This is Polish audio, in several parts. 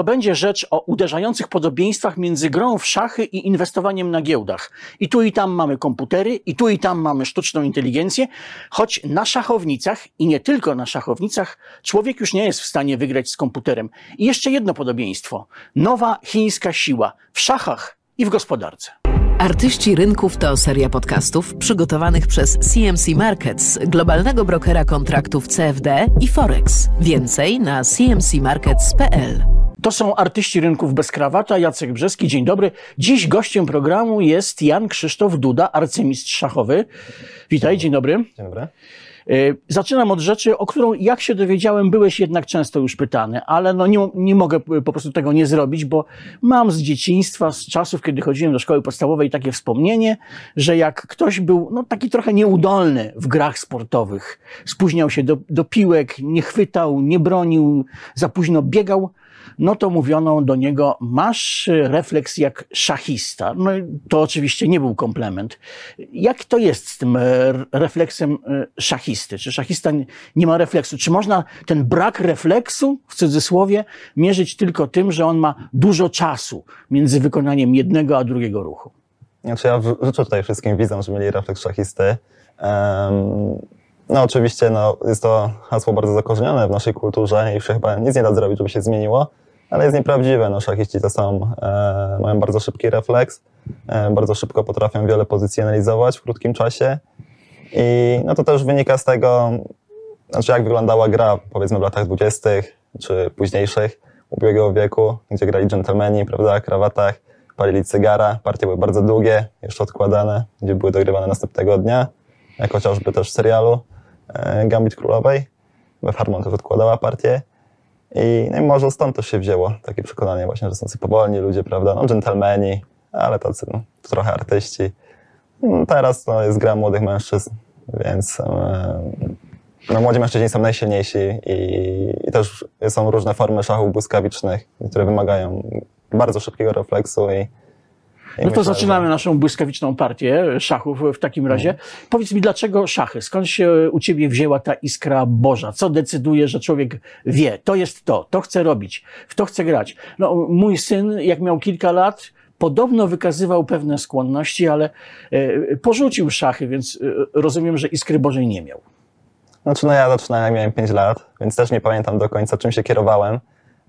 to będzie rzecz o uderzających podobieństwach między grą w szachy i inwestowaniem na giełdach. I tu i tam mamy komputery, i tu i tam mamy sztuczną inteligencję, choć na szachownicach i nie tylko na szachownicach człowiek już nie jest w stanie wygrać z komputerem. I jeszcze jedno podobieństwo. Nowa chińska siła w szachach i w gospodarce. Artyści Rynków to seria podcastów przygotowanych przez CMC Markets, globalnego brokera kontraktów CFD i Forex. Więcej na cmcmarkets.pl. To są artyści rynków bez krawata. Jacek Brzeski, dzień dobry. Dziś gościem programu jest Jan Krzysztof Duda, arcymistrz szachowy. Witaj, dzień dobry. Dzień dobry. Y, zaczynam od rzeczy, o którą, jak się dowiedziałem, byłeś jednak często już pytany, ale no nie, nie mogę po prostu tego nie zrobić, bo mam z dzieciństwa, z czasów, kiedy chodziłem do szkoły podstawowej, takie wspomnienie, że jak ktoś był no, taki trochę nieudolny w grach sportowych, spóźniał się do, do piłek, nie chwytał, nie bronił, za późno biegał, no to mówiono do niego, masz refleks jak szachista. No to oczywiście nie był komplement. Jak to jest z tym e, refleksem e, szachisty? Czy szachista nie ma refleksu? Czy można ten brak refleksu, w cudzysłowie, mierzyć tylko tym, że on ma dużo czasu między wykonaniem jednego a drugiego ruchu? Znaczy ja życzę tutaj wszystkim widzom, że mieli refleks szachisty. Um, no oczywiście no, jest to hasło bardzo zakorzenione w naszej kulturze i już chyba nic nie da zrobić, żeby się zmieniło ale jest nieprawdziwe. No, szachiści to są, e, mają bardzo szybki refleks, e, bardzo szybko potrafią wiele pozycji analizować w krótkim czasie i no, to też wynika z tego, znaczy jak wyglądała gra powiedzmy w latach dwudziestych czy późniejszych ubiegłego wieku, gdzie grali dżentelmeni, prawda, krawatach, palili cygara, partie były bardzo długie, jeszcze odkładane, gdzie były dogrywane następnego dnia, jak chociażby też w serialu Gambit Królowej. Beth Harmon też odkładała partię. I, no i może stąd to się wzięło, takie przekonanie właśnie, że są tacy powolni ludzie, prawda, no dżentelmeni, ale tacy no, trochę artyści. No, teraz to jest gra młodych mężczyzn, więc e, no, młodzi mężczyźni są najsilniejsi i, i też są różne formy szachów błyskawicznych, które wymagają bardzo szybkiego refleksu i, no to zaczynamy że... naszą błyskawiczną partię szachów w takim razie. Mhm. Powiedz mi, dlaczego szachy? Skąd się u ciebie wzięła ta iskra Boża? Co decyduje, że człowiek wie, to jest to, to chce robić, w to chce grać? No, mój syn, jak miał kilka lat, podobno wykazywał pewne skłonności, ale e, porzucił szachy, więc e, rozumiem, że iskry Bożej nie miał. Znaczy, no ja zaczynałem, jak miałem 5 lat, więc też nie pamiętam do końca, czym się kierowałem.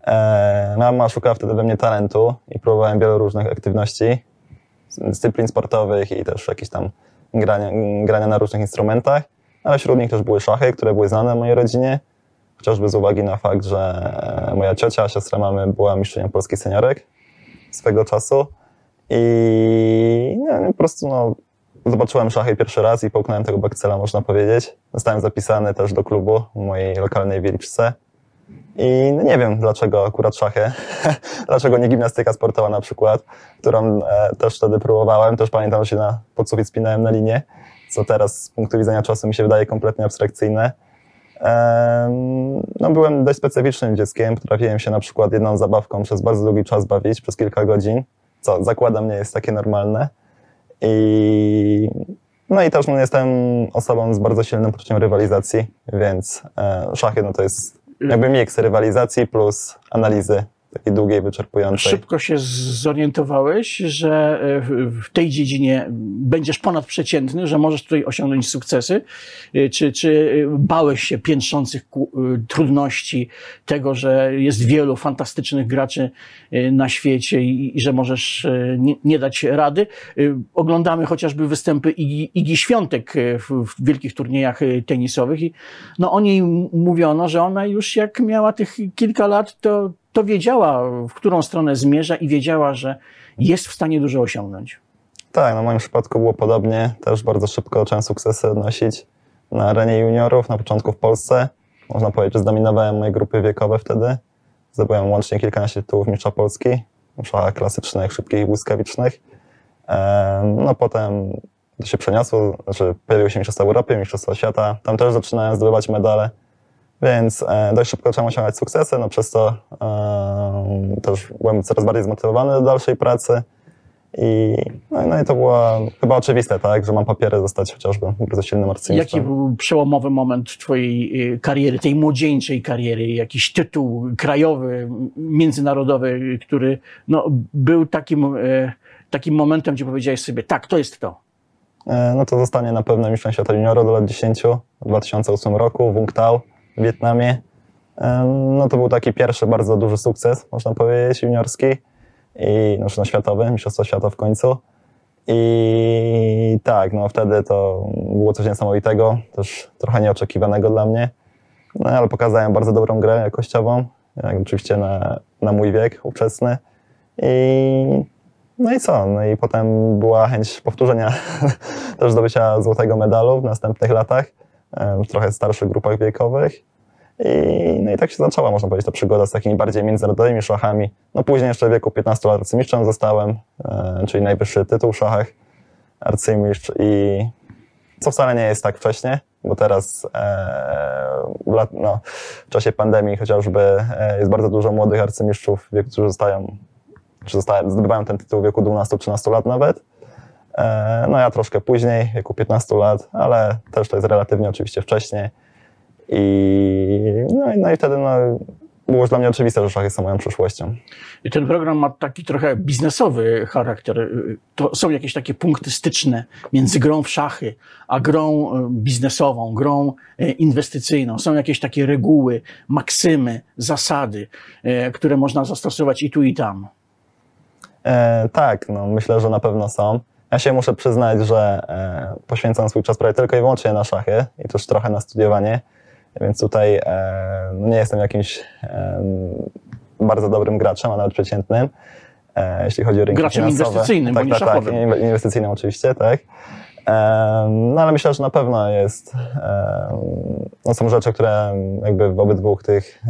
E, mama szukała wtedy we mnie talentu i próbowałem wielu różnych aktywności dyscyplin sportowych i też jakieś tam grania, grania na różnych instrumentach, ale wśród nich też były szachy, które były znane mojej rodzinie, chociażby z uwagi na fakt, że moja ciocia, siostra mamy była mistrzynią polskich seniorek swego czasu i no, po prostu no, zobaczyłem szachy pierwszy raz i połknąłem tego bakcela, można powiedzieć. Zostałem zapisany też do klubu w mojej lokalnej wieliczce. I nie wiem, dlaczego akurat szachy, dlaczego nie gimnastyka sportowa na przykład, którą e, też wtedy próbowałem. Też pamiętam, że się na podsufit spinałem na linię, co teraz z punktu widzenia czasu mi się wydaje kompletnie abstrakcyjne. No, byłem dość specyficznym dzieckiem, potrafiłem się na przykład jedną zabawką przez bardzo długi czas bawić, przez kilka godzin, co zakładam nie jest takie normalne. I no i też no, jestem osobą z bardzo silnym poczuciem rywalizacji, więc e, szachy no, to jest jakby miks rywalizacji plus analizy takiej długiej, wyczerpującej. Szybko się zorientowałeś, że e, w tej dziedzinie będziesz ponadprzeciętny, że możesz tutaj osiągnąć sukcesy? E, czy, czy bałeś się piętrzących e, trudności tego, że jest wielu fantastycznych graczy na świecie i, że możesz nie, nie, dać rady? Oglądamy chociażby występy Igi, Igi Świątek w, w wielkich turniejach tenisowych i no o niej mówiono, że ona już jak miała tych kilka lat, to to wiedziała, w którą stronę zmierza i wiedziała, że jest w stanie dużo osiągnąć. Tak, no w moim przypadku było podobnie. Też bardzo szybko zacząłem sukcesy odnosić na arenie juniorów, na początku w Polsce. Można powiedzieć, że zdominowałem moje grupy wiekowe wtedy. Zdobyłem łącznie kilkanaście tytułów mistrza Polski, szachach klasycznych, szybkich i błyskawicznych. No potem to się przeniosło, znaczy pojawiły się Mistrzostwa Europy, Mistrzostwa Świata. Tam też zaczynałem zdobywać medale. Więc e, dość szybko zacząłem osiągać sukcesy, no przez to e, też byłem coraz bardziej zmotywowany do dalszej pracy I, no, i- no i to było chyba oczywiste, tak, że mam papiery zostać chociażby bardzo silnym arcymistrzem. Jaki był przełomowy moment twojej y, kariery, tej młodzieńczej kariery, jakiś tytuł krajowy, międzynarodowy, który no, był takim, takim momentem, gdzie powiedziałeś sobie, tak, to jest to. E, No to zostanie na pewno mistrzem świata juniora do lat 10 w 2008 roku w Vung Tau w Wietnamie. No to był taki pierwszy bardzo duży sukces, można powiedzieć, juniorski i znaczy no, światowy, mistrzostwo świata w końcu. I tak, no wtedy to było coś niesamowitego, też trochę nieoczekiwanego dla mnie. No ale pokazałem bardzo dobrą grę jakościową, jak oczywiście na, na mój wiek ówczesny. I no i co? No i potem była chęć powtórzenia też zdobycia złotego medalu w następnych latach, w trochę starszych grupach wiekowych. I, no i tak się zaczęła, można powiedzieć, ta przygoda z takimi bardziej międzynarodowymi szachami. No później jeszcze w wieku 15 lat arcymistrzem zostałem, e, czyli najwyższy tytuł w szachach, arcymistrz i co wcale nie jest tak wcześnie, bo teraz e, lat, no, w czasie pandemii chociażby e, jest bardzo dużo młodych arcymistrzów, którzy zostają czy zostają, zdobywają ten tytuł w wieku 12-13 lat nawet. No ja troszkę później, w wieku 15 lat, ale też to jest relatywnie oczywiście wcześniej. I, no, i- no i wtedy no, było dla mnie oczywiste, że szachy są moją przyszłością. I ten program ma taki trochę biznesowy charakter. To są jakieś takie punkty styczne między grą w szachy, a grą e, biznesową, grą e, inwestycyjną. Są jakieś takie reguły, maksymy, zasady, e, które można zastosować i tu, i tam. E, tak, no, myślę, że na pewno są. Ja się muszę przyznać, że e, poświęcam swój czas prawie tylko i wyłącznie na szachy i też trochę na studiowanie, więc tutaj e, no, nie jestem jakimś e, bardzo dobrym graczem, a nawet przeciętnym, e, jeśli chodzi o rynki Graczem finansowe. inwestycyjnym, bo tak, nie tak, tak, szachowym. inwestycyjnym oczywiście, tak. No ale myślę, że na pewno jest, no, są rzeczy, które jakby w obydwu tych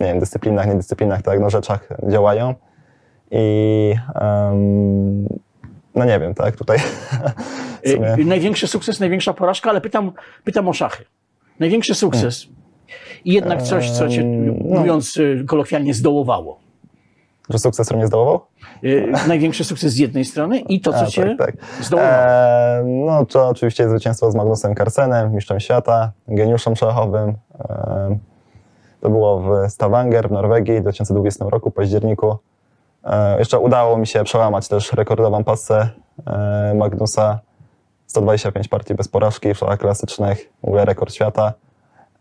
nie wiem, dyscyplinach, niedyscyplinach, tak, no rzeczach działają. I no nie wiem, tak, tutaj sumie, Największy sukces, największa porażka, ale pytam, pytam o szachy. Największy sukces. I jednak coś, co cię, no. mówiąc e, kolokwialnie, zdołowało. że sukces, który mnie zdołował? E, Największy sukces z jednej strony i to, co A, cię tak, tak. zdołowało. E, no to oczywiście zwycięstwo z Magnusem Carlsenem, mistrzem świata, geniuszem szachowym. E, to było w Stavanger w Norwegii w 2020 roku, w październiku. E, jeszcze udało mi się przełamać też rekordową pasę e, Magnusa. 125 partii bez porażki w szachach klasycznych, w ogóle rekord świata.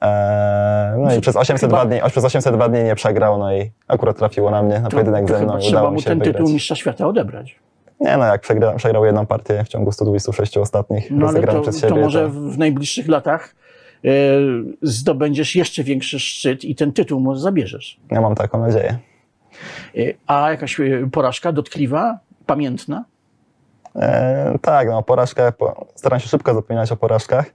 E, no i przez 802 Chyba- dni, przez 802 dni nie przegrał, no i akurat trafiło na mnie, na To- pojedynek to ze mną chyba udało mu mi się ten wygrać. tytuł mistrza świata odebrać. Nie no, jak przegra, przegrał jedną partię w ciągu 126 ostatnich No to, przez to siebie. może w w najbliższych latach e, zdobędziesz jeszcze większy szczyt i ten tytuł może zabierzesz. Ja mam taką nadzieję. E, a jakaś e, porażka dotkliwa, pamiętna? E, tak, no porażkę, po, staram się szybko zapominać o porażkach,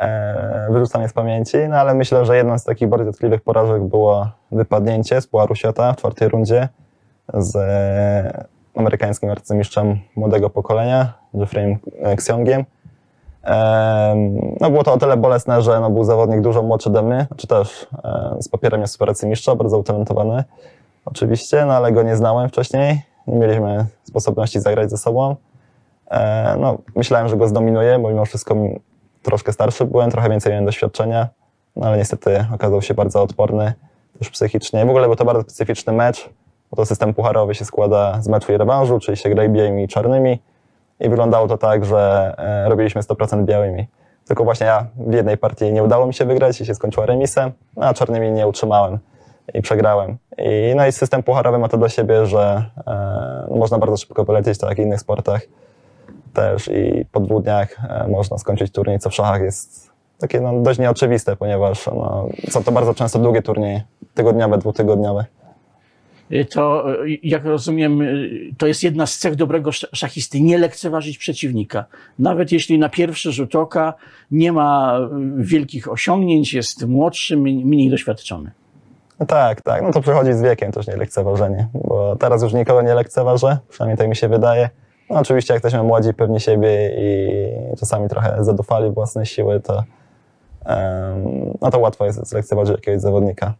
e, wyrzucam z pamięci, no ale myślę, że jedną z takich bardziej dotkliwych porażek było wypadnięcie z Pucharu Świata w czwartej rundzie z e, amerykańskim arcymistrzem młodego pokolenia, Jeffreyem Xiongiem. E, no było to o tyle bolesne, że no, był zawodnik dużo młodszy ode mnie, czy też e, z papierem jest super arcymistrza, bardzo utalentowany oczywiście, no ale go nie znałem wcześniej, nie mieliśmy sposobności zagrać ze sobą. E, no, myślałem, że go zdominuję, bo mimo wszystko troszkę starszy byłem, trochę więcej miałem doświadczenia, no ale niestety okazał się bardzo odporny, też psychicznie. W ogóle był to bardzo specyficzny mecz, bo to system pucharowy się składa z meczu i rewanżu, czyli się gra i białymi i czarnymi i wyglądało to tak, że e, robiliśmy 100% białymi. Tylko właśnie ja w jednej partii nie udało mi się wygrać i się skończyła remisem, no, a czarnymi nie utrzymałem i przegrałem. I, no i system pucharowy ma to do siebie, że e, no, można bardzo szybko wylecieć, tak jak w innych sportach też i po dwóch dniach e, można skończyć turniej, co w szachach jest takie no, dość nieoczywiste, ponieważ no, są to bardzo często długie turnieje, tygodniowe, dwutygodniowe. E, To, e, jak rozumiem, e, to jest jedna z cech dobrego sz- szachisty, nie lekceważyć przeciwnika. Nawet jeśli na pierwszy rzut oka nie ma wielkich osiągnięć, jest młodszy, mniej doświadczony. No tak, tak, no to przychodzi z wiekiem też nie lekceważenie, bo teraz już nikogo nie lekceważę, przynajmniej tak mi się wydaje. No oczywiście jak jesteśmy młodzi, pewni siebie i czasami trochę zadufali własne siły, to, no to łatwo jest zlekceważyć jakiegoś zawodnika.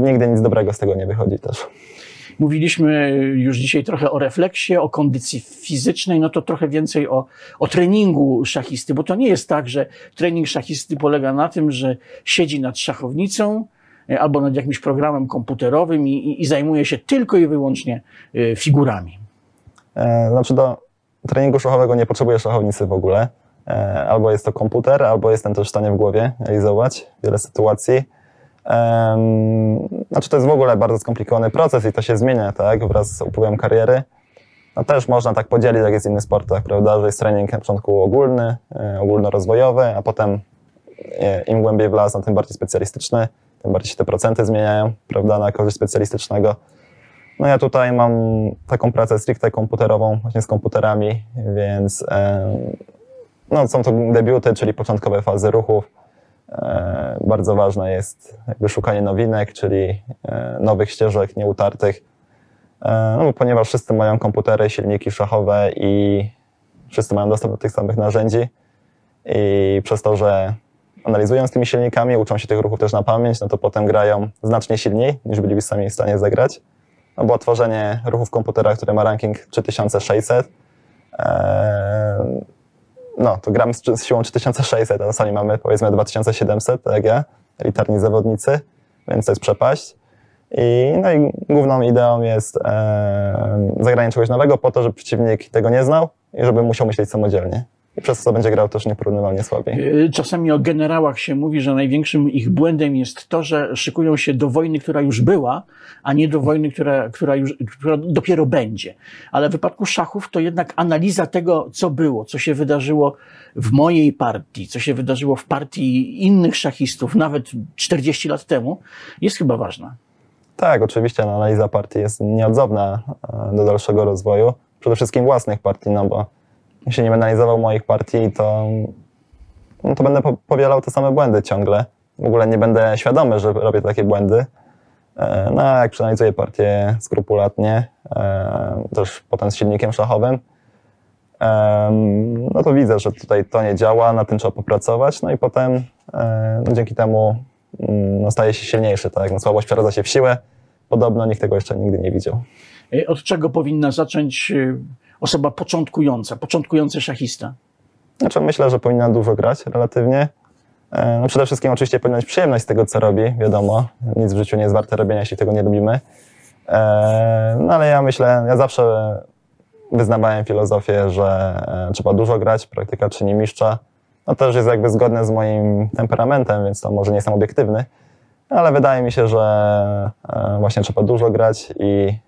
Nigdy nic dobrego z tego nie wychodzi też. Mówiliśmy już dzisiaj trochę o refleksie, o kondycji fizycznej, no to trochę więcej o, o treningu szachisty, bo to nie jest tak, że trening szachisty polega na tym, że siedzi nad szachownicą, e, albo nad jakimś programem komputerowym i, i, i zajmuje się tylko i wyłącznie e, figurami. E, Znaczy do treningu szachowego nie potrzebuję szachownicy w ogóle. E, Albo jest to komputer, albo jestem też w stanie w głowie realizować wiele sytuacji. Znaczy to jest w ogóle bardzo skomplikowany proces i to się zmienia, tak, wraz z upływem kariery. No też można tak podzielić, jak jest w innych sportach, prawda, że jest trening na początku ogólny, e, ogólnorozwojowy, a potem e, im głębiej w las, no, tym bardziej specjalistyczny, tym bardziej się te procenty zmieniają, prawda, na korzyść specjalistycznego. No ja tutaj mam taką pracę stricte komputerową, właśnie z komputerami, więc no, są to debiuty, czyli początkowe fazy ruchów. E, bardzo ważne jest jakby szukanie nowinek, czyli e, nowych ścieżek nieutartych. E, no, ponieważ wszyscy mają komputery, silniki szachowe i wszyscy mają dostęp do tych samych narzędzi i przez to, że analizują z tymi silnikami, uczą się tych ruchów też na pamięć, no to potem grają znacznie silniej niż byliby sami w stanie zagrać. No bo tworzenie ruchów komputera, które ma ranking 3600, e, no to gramy z, z siłą 3600, a sami mamy powiedzmy 2700, tak jak ja, elitarni zawodnicy, więc to jest przepaść. I, no i główną ideą jest e, zagranie czegoś nowego po to, żeby przeciwnik tego nie znał i żeby musiał myśleć samodzielnie. Przez to będzie grał też nieporównywalnie słabiej. Y, Czasami o generałach się mówi, że największym ich błędem jest to, że szykują się do wojny, która już była, a nie do wojny, która, która, już, która dopiero będzie. Ale w wypadku szachów to jednak analiza tego, co było, co się wydarzyło w mojej partii, co się wydarzyło w partii innych szachistów, nawet 40 lat temu, jest chyba ważna. Tak, oczywiście analiza partii jest nieodzowna e, do dalszego rozwoju. Przede wszystkim własnych partii, no bo jeśli nie będę analizował moich partii, to, no, to będę po- powielał te same błędy ciągle. W ogóle nie będę świadomy, że robię takie błędy. E, No a jak przeanalizuję partię skrupulatnie, e, też potem z silnikiem szachowym, em, no to widzę, że tutaj to nie działa, na tym trzeba popracować, no i potem e, no dzięki temu mm, no, staje się silniejszy, tak? No, słabość przeradza się w siłę. Podobno nikt tego jeszcze nigdy nie widział. Od czego powinna zacząć osoba początkująca, początkujący szachista? Znaczy myślę, że powinna dużo grać relatywnie. E, No przede wszystkim oczywiście powinna mieć przyjemność z tego, co robi, wiadomo. Nic w życiu nie jest warte robienia, jeśli tego nie lubimy. E, No ale ja myślę, ja zawsze wyznawałem filozofię, że e, trzeba dużo grać, praktyka czyni mistrza. No też jest jakby zgodne z moim temperamentem, więc to może nie jestem obiektywny, ale wydaje mi się, że właśnie trzeba dużo grać i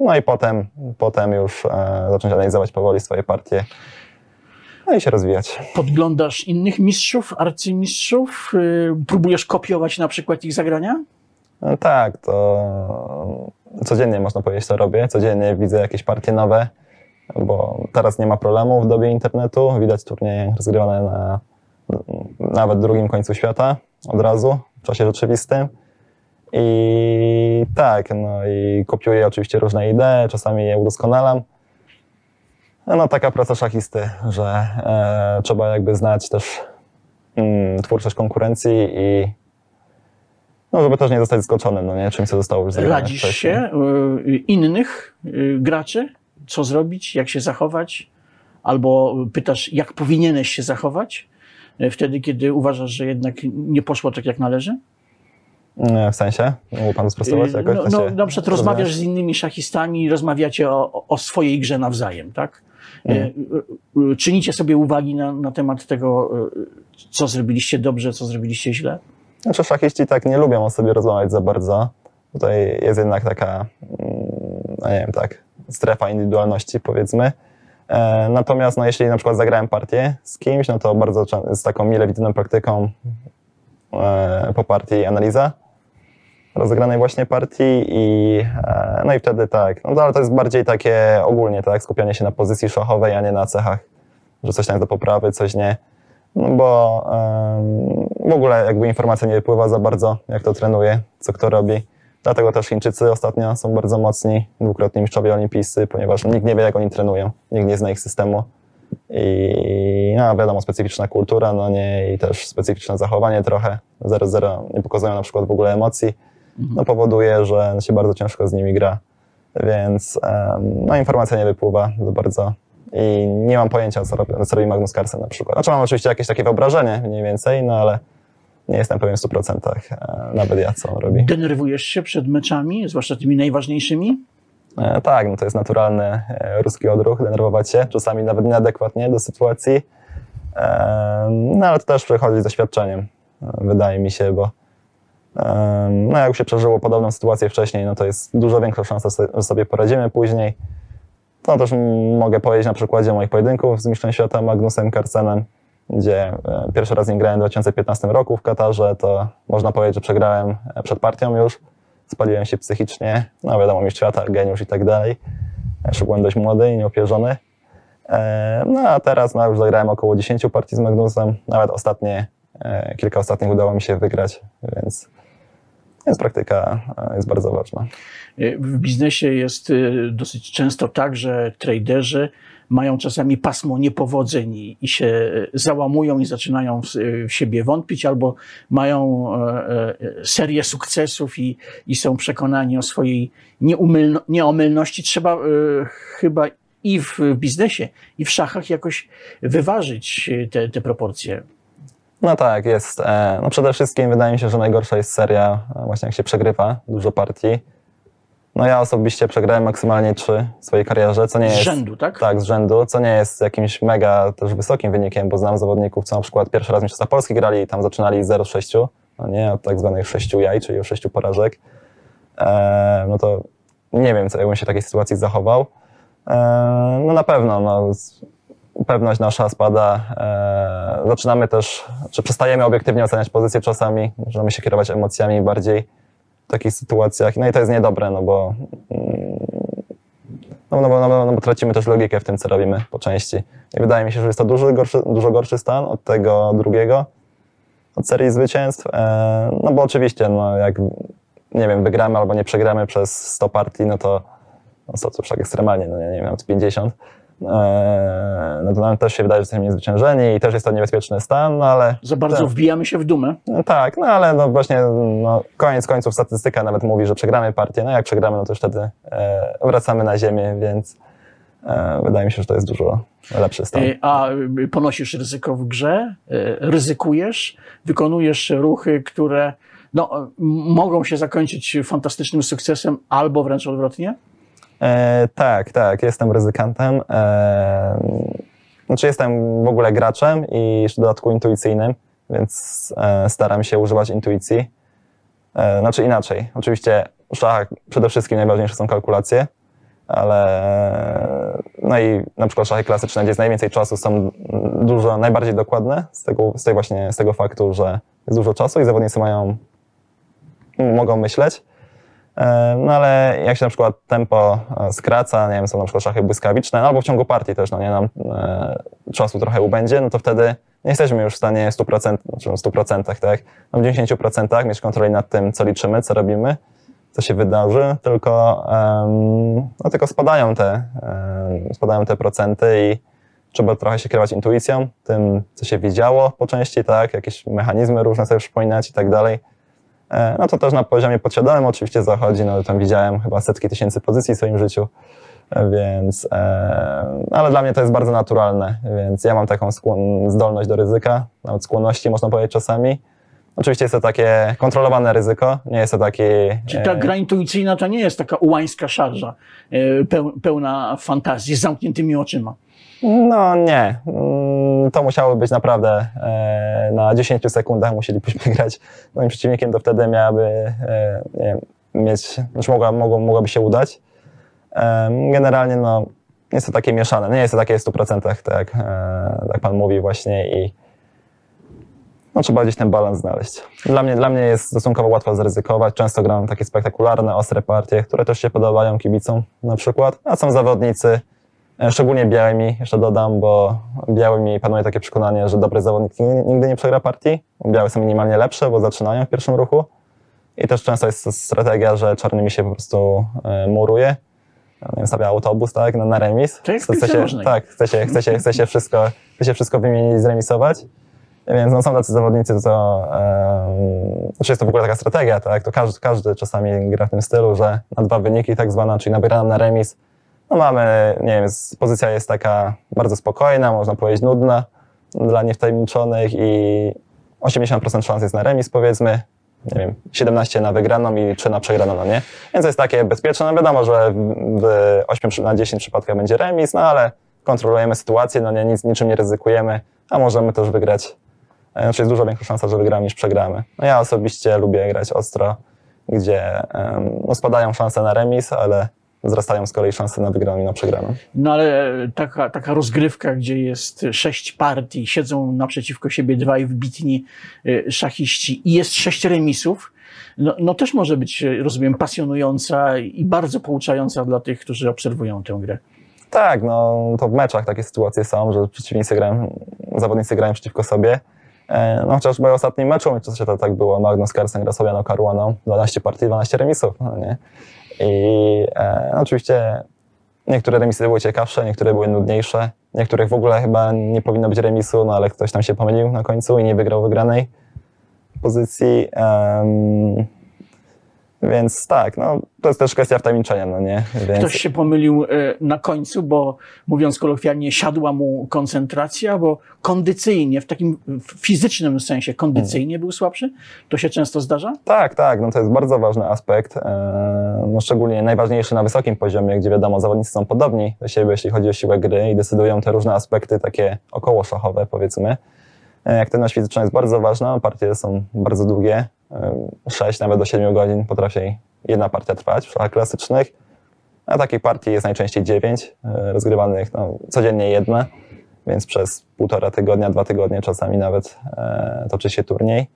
no i potem, potem już e, zacząć analizować powoli swoje partie no i się rozwijać. Podglądasz innych mistrzów, arcymistrzów? Y, Próbujesz kopiować na przykład ich zagrania? No tak, to codziennie można powiedzieć, to robię. Codziennie widzę jakieś partie nowe, bo teraz nie ma problemu w dobie internetu. Widać turnieje rozgrywane na nawet drugim końcu świata od razu, w czasie rzeczywistym. I tak, no i kopiuję oczywiście różne idee, czasami je udoskonalam. No taka praca szachisty, że e, trzeba jakby znać też mm, twórczość konkurencji i no, żeby też nie zostać zaskoczonym, no nie, czymś, co zostało już zrobione Radzisz wcześniej. się y, innych y, graczy? Co zrobić? Jak się zachować? Albo pytasz, jak powinieneś się zachować? y, Wtedy, kiedy uważasz, że jednak nie poszło tak, jak należy? Nie, w sensie? Mógł pan sprostować Y, jakoś? No, no, na przykład rozmawiasz z innymi szachistami i rozmawiacie o, o- swojej grze nawzajem, tak? Y, Czynicie sobie uwagi na, na temat tego, co zrobiliście dobrze, co zrobiliście źle? Znaczy szachiści tak nie lubią o sobie rozmawiać za bardzo. Tutaj jest jednak taka, mm, no nie wiem, tak, strefa indywidualności powiedzmy. E, natomiast no, jeśli na przykład zagrałem partię z kimś, no to bardzo z taką mile widzianą praktyką e, po partii analiza rozegranej właśnie partii i e, no i wtedy tak, no ale to jest bardziej takie ogólnie, tak, skupianie się na pozycji szachowej, a nie na cechach, że coś tam jest do poprawy, coś nie. No bo em, w ogóle jakby informacja nie wypływa za bardzo, jak to trenuje, co kto robi. Dlatego też Chińczycy ostatnio są bardzo mocni, dwukrotni mistrzowie olimpijscy, ponieważ nikt nie wie, jak oni trenują, nikt nie zna ich systemu. I no, wiadomo, specyficzna kultura, no nie, i też specyficzne zachowanie trochę. 0-0 nie pokazują na przykład w ogóle emocji, no powoduje, że się bardzo ciężko z nimi gra. więc no, informacja nie wypływa za bardzo i nie mam pojęcia, co robi, co robi Magnus Carlsen na przykład. Znaczy mam oczywiście jakieś takie wyobrażenie mniej więcej, no ale nie jestem pewien w 100% e, nawet ja, co on robi. Denerwujesz się przed meczami, zwłaszcza tymi najważniejszymi? E, tak, no to jest naturalny e, ruski odruch, denerwować się, czasami nawet nieadekwatnie do sytuacji, e, no ale to też przychodzi z doświadczeniem, e, wydaje mi się, bo no jak się przeżyło podobną sytuację wcześniej, no to jest dużo większa szansa, że sobie poradzimy później. To też mogę powiedzieć na przykładzie moich pojedynków z mistrzem świata Magnusem Carlsenem, gdzie e, pierwszy raz nie grałem w 2015 roku w Katarze, to można powiedzieć, że przegrałem e, przed partią już. Spaliłem się psychicznie, no wiadomo, mistrz świata, geniusz i tak dalej. Jeszcze byłem dość młody i nieopierzony. E, No a teraz no, już zagrałem około 10 partii z Magnusem, nawet ostatnie, kilka ostatnich udało mi się wygrać, więc, więc praktyka e, jest bardzo ważna. Y, W biznesie jest y, dosyć często tak, że traderzy mają czasami pasmo niepowodzeń i, się załamują i zaczynają w, siebie wątpić, albo mają e, e, serię sukcesów i, i są przekonani o swojej nieomylności. Trzeba e, chyba i w biznesie, i w szachach jakoś wyważyć te, te proporcje. No tak, jest. e, No przede wszystkim wydaje mi się, że najgorsza jest seria, e, właśnie jak się przegrywa dużo partii. No ja osobiście przegrałem maksymalnie trzy w swojej karierze, co nie Z jest... rzędu, tak? Tak, z rzędu, co nie jest jakimś mega też wysokim wynikiem, bo znam zawodników, co na przykład pierwszy raz Mistrzostwa Polski grali i tam zaczynali z 0-6, no nie, od tak zwanych 6 jaj, czyli od 6 porażek. E, no to nie wiem, co jakbym się w takiej sytuacji zachował. E, no na pewno, no, z- pewność nasza spada. E, zaczynamy też, czy przestajemy obiektywnie oceniać pozycję czasami, możemy się kierować emocjami bardziej w takich sytuacjach. No i to jest niedobre, no bo mm, no, no, bo, no, no bo tracimy też logikę w tym, co robimy po części. I wydaje mi się, że jest to dużo gorszy, dużo gorszy stan od tego drugiego, od serii zwycięstw. E, no bo oczywiście, no jak nie wiem, wygramy albo nie przegramy przez 100 partii, no to no 100 to już tak ekstremalnie, no nie, nie wiem, nawet 50. E, no to nam też się wydaje, że jesteśmy niezwyciężeni i też jest to niebezpieczny stan, no ale Za bardzo wbijamy się w dumę. no tak, no ale no właśnie no, koniec końców statystyka nawet mówi, że przegramy partię. No jak przegramy, no to już wtedy e, wracamy na ziemię, więc e, wydaje mi się, że to jest dużo lepszy stan. E, A y, ponosisz ryzyko w grze, ryzykujesz, wykonujesz ruchy, które no, mogą się zakończyć fantastycznym sukcesem albo wręcz odwrotnie? E, tak, tak, jestem ryzykantem. E, znaczy jestem w ogóle graczem i jeszcze w dodatku intuicyjnym, więc e, staram się używać intuicji. E, znaczy inaczej. Oczywiście w szachach przede wszystkim najważniejsze są kalkulacje, ale no i na przykład szachy klasyczne, gdzie jest najwięcej czasu, są dużo, najbardziej dokładne z tego, z tej właśnie, z tego faktu, że jest dużo czasu i zawodnicy mają, mogą myśleć. E, No ale jak się na przykład tempo e, skraca, nie wiem, są na przykład szachy błyskawiczne, no albo w ciągu partii też, no nie, nam e, czasu trochę ubędzie, no to wtedy nie jesteśmy już w stanie 100%, znaczy w 100%, tak, no w 90% mieć kontroli nad tym, co liczymy, co robimy, co się wydarzy, tylko, em, no tylko spadają te, em, spadają te procenty i trzeba trochę się kierować intuicją, tym, co się widziało po części, tak, jakieś mechanizmy różne sobie przypominać i tak dalej. E, No to też na poziomie podświadomym oczywiście zachodzi, no tam widziałem chyba setki tysięcy pozycji w swoim życiu, e, więc, e, ale dla mnie to jest bardzo naturalne, więc ja mam taką skłon, zdolność do ryzyka, nawet skłonności można powiedzieć czasami. Oczywiście jest to takie kontrolowane ryzyko, nie jest to takie... Czy ta gra intuicyjna to nie jest taka ułańska szarża, peł- pełna fantazji, z zamkniętymi oczyma? No nie. Mm, To musiało być naprawdę e, na 10 sekundach musielibyśmy grać moim przeciwnikiem, to wtedy miałaby e, wiem, mieć, znaczy mogła, mogło, mogłoby się udać. E, Generalnie no, jest to takie mieszane, nie jest to takie w 100%, tak jak, tak pan mówi właśnie i no, trzeba gdzieś ten balans znaleźć. Dla mnie, dla mnie jest stosunkowo łatwo zaryzykować. Często gram takie spektakularne, ostre partie, które też się podobają kibicom na przykład. A są zawodnicy, szczególnie białymi, jeszcze dodam, bo białymi panuje takie przekonanie, że dobry zawodnik nigdy- nie przegra partii. Białe są minimalnie lepsze, bo zaczynają w pierwszym ruchu. I też często jest strategia, że czarnymi się po prostu e, muruje. Nie wiem, stawia autobus, tak, na, na remis. W chce się. Tak, chce się, chce, się, chce, się wszystko, chce się wszystko wymienić, zremisować. Więc no, są tacy zawodnicy, to e, znaczy jest to w ogóle taka strategia, tak? To każdy, każdy czasami gra w tym stylu, że na dwa wyniki tak zwana, czyli na na remis, no mamy, nie wiem, pozycja jest taka bardzo spokojna, można powiedzieć nudna dla niewtajemniczonych i 80% szans jest na remis, powiedzmy, nie wiem, 17 na wygraną i 3 na przegraną, no nie? Więc jest takie bezpieczne. No wiadomo, że w 8 na 10 przypadkach będzie remis, no ale kontrolujemy sytuację, no nie, nic, niczym nie ryzykujemy, a możemy też wygrać. E, znaczy jest dużo większa szansa, że wygramy niż przegramy. No ja osobiście lubię grać ostro, gdzie um, no spadają szanse na remis, ale wzrastają z kolei szanse na wygraną i na przegraną. No ale taka, taka rozgrywka, gdzie jest sześć partii, siedzą naprzeciwko siebie dwaj wbitni y, szachiści i jest sześć remisów, no, no też może być, rozumiem, pasjonująca i bardzo pouczająca dla tych, którzy obserwują tę grę. Tak, no to w meczach takie sytuacje są, że przeciwnicy grają, zawodnicy grają przeciwko sobie. E, no chociaż w moim ostatnim meczu, to to tak było, Magnus Carlsen gra sobie na Caruaną, 12 partii, 12 remisów, no nie? I e, oczywiście niektóre remisy były ciekawsze, niektóre były nudniejsze, niektórych w ogóle chyba nie powinno być remisu, no ale ktoś tam się pomylił na końcu i nie wygrał wygranej pozycji. Um, więc tak, no, to jest też kwestia wtajemniczenia, no nie? Więc... Ktoś się pomylił e, na końcu, bo mówiąc kolokwialnie, siadła mu koncentracja, bo kondycyjnie, w takim fizycznym sensie kondycyjnie hmm. był słabszy? To się często zdarza? Tak, tak, no to jest bardzo ważny aspekt, e, no szczególnie najważniejszy na wysokim poziomie, gdzie wiadomo, zawodnicy są podobni do siebie, jeśli chodzi o siłę gry i decydują te różne aspekty takie około szachowe, powiedzmy. E, aktywność fizyczna jest bardzo ważna, partie są bardzo długie, 6 nawet do 7 godzin potrafi jedna partia trwać w szachach klasycznych, a takich partii jest najczęściej 9, e, rozgrywanych no, codziennie jedna, więc przez półtora tygodnia, dwa tygodnie czasami nawet e, toczy się turniej.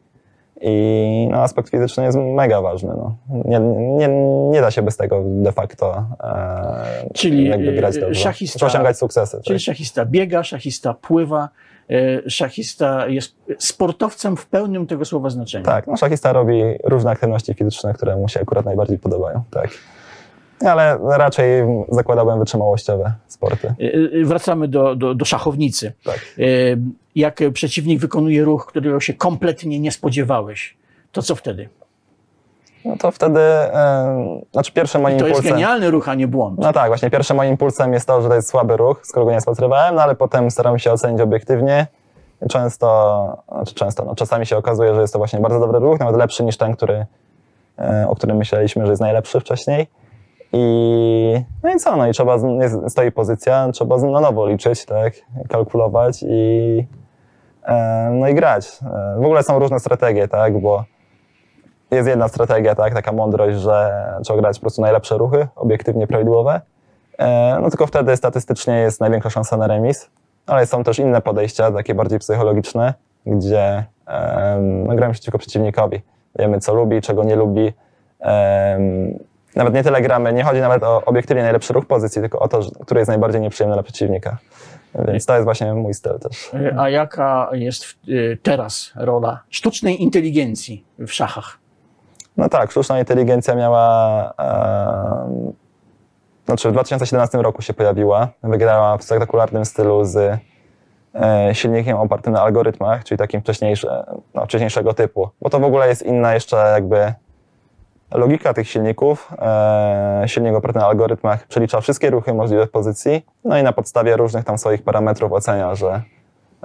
I no, aspekt fizyczny jest mega ważny. No. Nie, nie, nie da się bez tego de facto e, czyli jakby grać dobrze. Szachista, osiągać sukcesy. Czyli tak. szachista biega, szachista pływa, E, szachista jest sportowcem w pełnym tego słowa znaczenia. Tak, no szachista robi różne aktywności fizyczne, które mu się akurat najbardziej podobają. Tak. Ale raczej zakładałbym wytrzymałościowe sporty. E, e, wracamy do, do, do szachownicy. Tak. Jak przeciwnik wykonuje ruch, którego się kompletnie nie spodziewałeś, to co wtedy? No to wtedy, e, znaczy pierwszym moim to impulsem... To jest genialny ruch, a nie błąd. No tak, właśnie pierwszym moim impulsem jest to, że to jest słaby ruch, skoro go nie spatrywałem, no ale potem staram się ocenić obiektywnie. Często, znaczy często, no czasami się okazuje, że jest to właśnie bardzo dobry ruch, nawet lepszy niż ten, który, e, o którym myśleliśmy, że jest najlepszy wcześniej. I, no i co, no i trzeba, jest, stoi pozycja, trzeba na nowo liczyć, tak, kalkulować i, e, no i grać. W ogóle są różne strategie, tak, bo jest jedna strategia, tak, taka mądrość, że trzeba grać po prostu najlepsze ruchy, obiektywnie prawidłowe. E, no tylko wtedy statystycznie jest największa szansa na remis, ale są też inne podejścia, takie bardziej psychologiczne, gdzie no, gramy przeciwko przeciwnikowi. Wiemy, co lubi, czego nie lubi. Nawet nie tyle gramy, nie chodzi nawet o obiektywnie najlepszy ruch pozycji, tylko o to, który jest najbardziej nieprzyjemny dla przeciwnika. Więc to jest właśnie mój styl też. A jaka jest y, teraz rola sztucznej inteligencji w szachach? No tak, sztuczna inteligencja miała. E, znaczy w 2017 roku się pojawiła. Wygrała w spektakularnym stylu z e, silnikiem opartym na algorytmach, czyli takim no, wcześniejszego typu. Bo to w ogóle jest inna jeszcze jakby logika tych silników. E, silnik oparty na algorytmach przelicza wszystkie ruchy możliwe w pozycji, no i na podstawie różnych tam swoich parametrów ocenia, że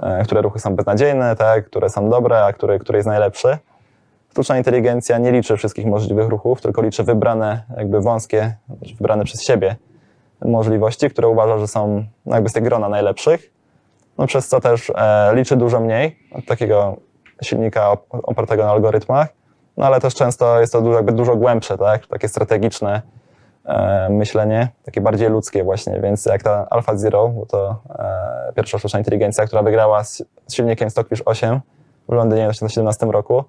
e, które ruchy są beznadziejne, tak, które są dobre, a który, który jest najlepszy. Sztuczna inteligencja nie liczy wszystkich możliwych ruchów, tylko liczy wybrane, jakby wąskie, wybrane przez siebie możliwości, które uważa, że są jakby z tych grona najlepszych. No przez co też e, liczy dużo mniej od takiego silnika opartego na algorytmach, no ale też często jest to dużo, jakby dużo głębsze, tak? Takie strategiczne e, myślenie, takie bardziej ludzkie właśnie, więc jak ta AlphaZero, bo to e, pierwsza sztuczna inteligencja, która wygrała z, z silnikiem Stockfish 8 w Londynie w 2017 roku,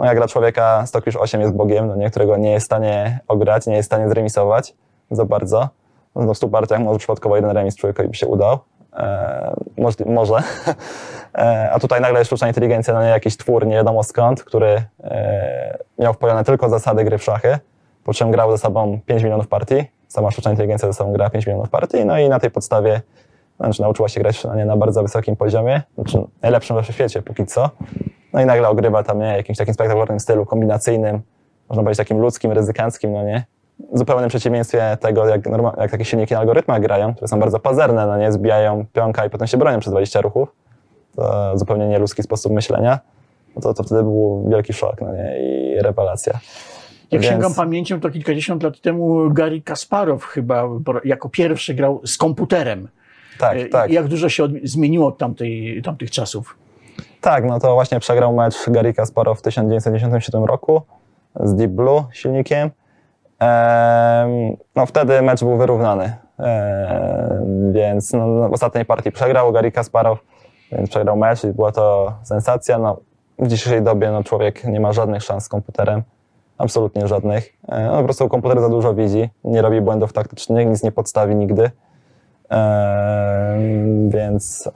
no jak dla człowieka Stockfish 8 jest bogiem, no nie, którego nie jest w stanie ograć, nie jest w stanie zremisować za bardzo. No w 100 partiach może przypadkowo jeden remis człowiekowi by się udał. E, może. E, a tutaj nagle sztuczna inteligencja, no nie jakiś twór, nie wiadomo skąd, który e, miał wpojone tylko zasady gry w szachy, po czym grał ze sobą 5 milionów partii. Sama sztuczna inteligencja ze sobą gra 5 milionów partii, no i na tej podstawie Znaczy nauczyła się grać no nie, na bardzo wysokim poziomie, znaczy najlepszym we świecie póki co. No i nagle ogrywa tam nie, jakimś takim spektakularnym stylu kombinacyjnym, można powiedzieć takim ludzkim, ryzykanckim, no nie. W zupełnym przeciwieństwie tego, jak, norma- jak takie silniki na algorytmach grają, które są bardzo pazerne, no nie, zbijają pionka i potem się bronią przez 20 ruchów. To zupełnie nieludzki sposób myślenia. No to, to wtedy był wielki szok, no nie, i rewelacja. Jak Więc- sięgam pamięcią, to kilkadziesiąt lat temu Gary Kasparow chyba jako pierwszy grał z komputerem. Tak, E, tak. Jak dużo się od, zmieniło od tamtej, tamtych czasów. Tak, no to właśnie przegrał mecz Gary Kasparow w 1997 roku z Deep Blue silnikiem. No wtedy mecz był wyrównany, więc no, no, w ostatniej partii przegrał Gary Kasparow, więc przegrał mecz i była to sensacja. No, w dzisiejszej dobie no, człowiek nie ma żadnych szans z komputerem, absolutnie żadnych. No, po prostu komputer za dużo widzi, nie robi błędów taktycznych, nic nie podstawi nigdy. Ehm, więc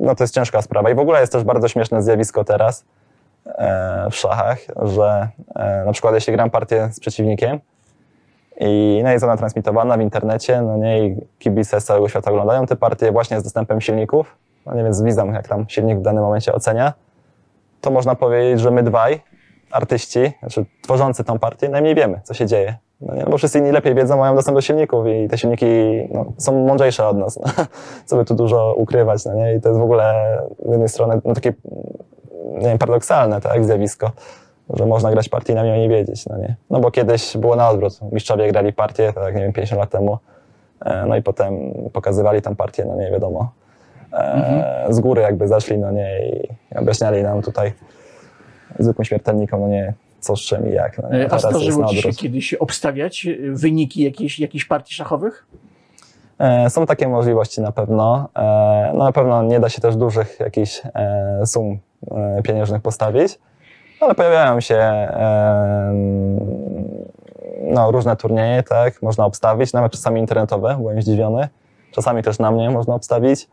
no to jest ciężka sprawa. I w ogóle jest też bardzo śmieszne zjawisko teraz e, w szachach, że e, na przykład jeśli gram partię z przeciwnikiem i no jest ona transmitowana w internecie, no nie, i kibice z całego świata oglądają te partie właśnie z dostępem silników, no nie, więc widzą jak tam silnik w danym momencie ocenia, to można powiedzieć, że my dwaj, artyści, znaczy tworzący tą partię, najmniej wiemy, co się dzieje. No nie, no bo wszyscy inni lepiej wiedzą, mają dostęp do silników i te silniki no, są mądrzejsze od nas. No. Co by tu dużo ukrywać, no nie? I to jest w ogóle z jednej strony no, takie nie wiem, paradoksalne tak, zjawisko, że można grać partię i na nią nie wiedzieć, no nie? No bo kiedyś było na odwrót. Mistrzowie grali partię, tak nie wiem, 50 lat temu, e, no i potem pokazywali tam partię, no nie wiadomo, e, z góry jakby zaszli, no nie, i objaśniali nam tutaj zwykłym śmiertelnikom, no nie, co z czym i jak. No? E, A zdarzyło ci się kiedyś obstawiać e, wyniki jakiejś, jakichś partii szachowych? E, Są takie możliwości na pewno. No na pewno nie da się też dużych jakichś sum pieniężnych postawić, ale pojawiają się no, różne turnieje, tak, można obstawić, nawet czasami internetowe, byłem zdziwiony. Czasami też na mnie można obstawić.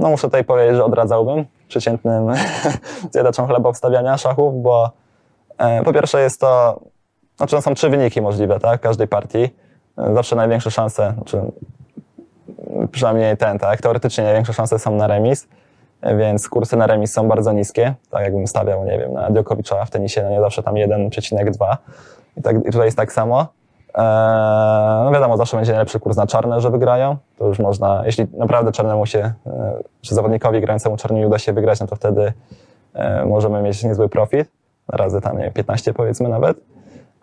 No muszę tutaj powiedzieć, że odradzałbym przeciętnym zjadaczom chleba obstawiania szachów, bo po pierwsze jest to, znaczy no są trzy wyniki możliwe, tak, każdej partii. E, Zawsze największe szanse, znaczy przynajmniej ten, tak, teoretycznie największe szanse są na remis, e, więc kursy na remis są bardzo niskie, tak jakbym stawiał, nie wiem, na Djokovicza w tenisie, no nie zawsze tam 1,2 i, tak, i tutaj jest tak samo. No wiadomo, zawsze będzie najlepszy kurs na czarne, że wygrają. To już można, jeśli naprawdę czarnemu się, e, czy zawodnikowi grającemu czarnymi uda się wygrać, no to wtedy e, możemy mieć niezły profit, razy tam, nie wiem, 15 powiedzmy nawet.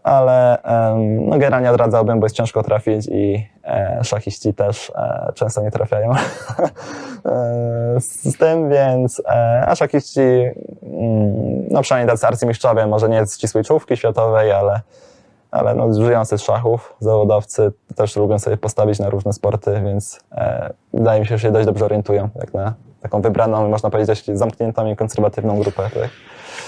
Ale no generalnie odradzałbym, bo jest ciężko trafić i e, szachiści też e, często nie trafiają e, z, tym, więc e, a szachiści, mm, no przynajmniej tacy arcymistrzowie, może nie z ścisłej czołówki światowej, ale ale no, żyjący z szachów, zawodowcy też lubią sobie postawić na różne sporty, więc e, wydaje mi się, że się dość dobrze orientują, jak na taką wybraną, można powiedzieć, zamkniętą i konserwatywną grupę. Tak?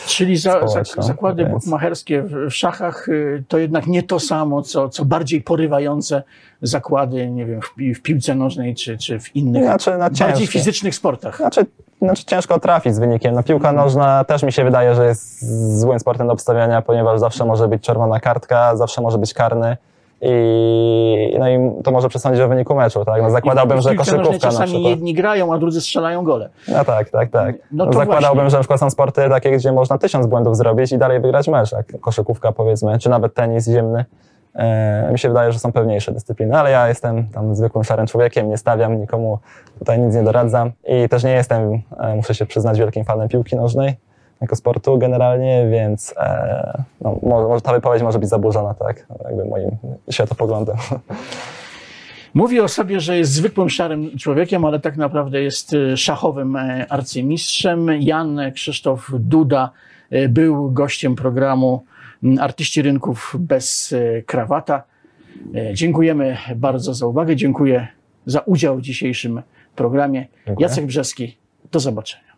Czyli za, za, zakłady więc- bukmacherskie w, w szachach y, to jednak nie to samo, co, co bardziej porywające zakłady, nie wiem, w, w piłce nożnej czy, czy w innych, Znaczy, no, bardziej ciężkie. fizycznych sportach. Znaczy, znaczy ciężko trafić z wynikiem. No, piłka nożna też mi się wydaje, że jest złym sportem do obstawiania, ponieważ zawsze może być czerwona kartka, zawsze może być karny. I, no i to może przesądzić o wyniku meczu, tak? No zakładałbym, że koszykówka na czasami przykład. jedni grają, a drudzy strzelają gole. No tak, tak, tak. No No zakładałbym, właśnie. że na przykład są sporty takie, gdzie można tysiąc błędów zrobić i dalej wygrać mecz, jak koszykówka powiedzmy, czy nawet tenis ziemny. E, mi się wydaje, że są pewniejsze dyscypliny, ale ja jestem tam zwykłym szarym człowiekiem, nie stawiam nikomu, tutaj nic nie doradzam i też nie jestem, e, muszę się przyznać, wielkim fanem piłki nożnej jako sportu generalnie, więc e, no, może, ta wypowiedź może być zaburzona, tak, jakby moim światopoglądem. Mówi o sobie, że jest zwykłym szarym człowiekiem, ale tak naprawdę jest y, szachowym e, arcymistrzem. Jan Krzysztof Duda y, był gościem programu Artyści Rynków bez e, krawata. E, Dziękujemy bardzo za uwagę. Dziękuję za udział w dzisiejszym programie. Dziękuję. Jacek Brzeski, do zobaczenia.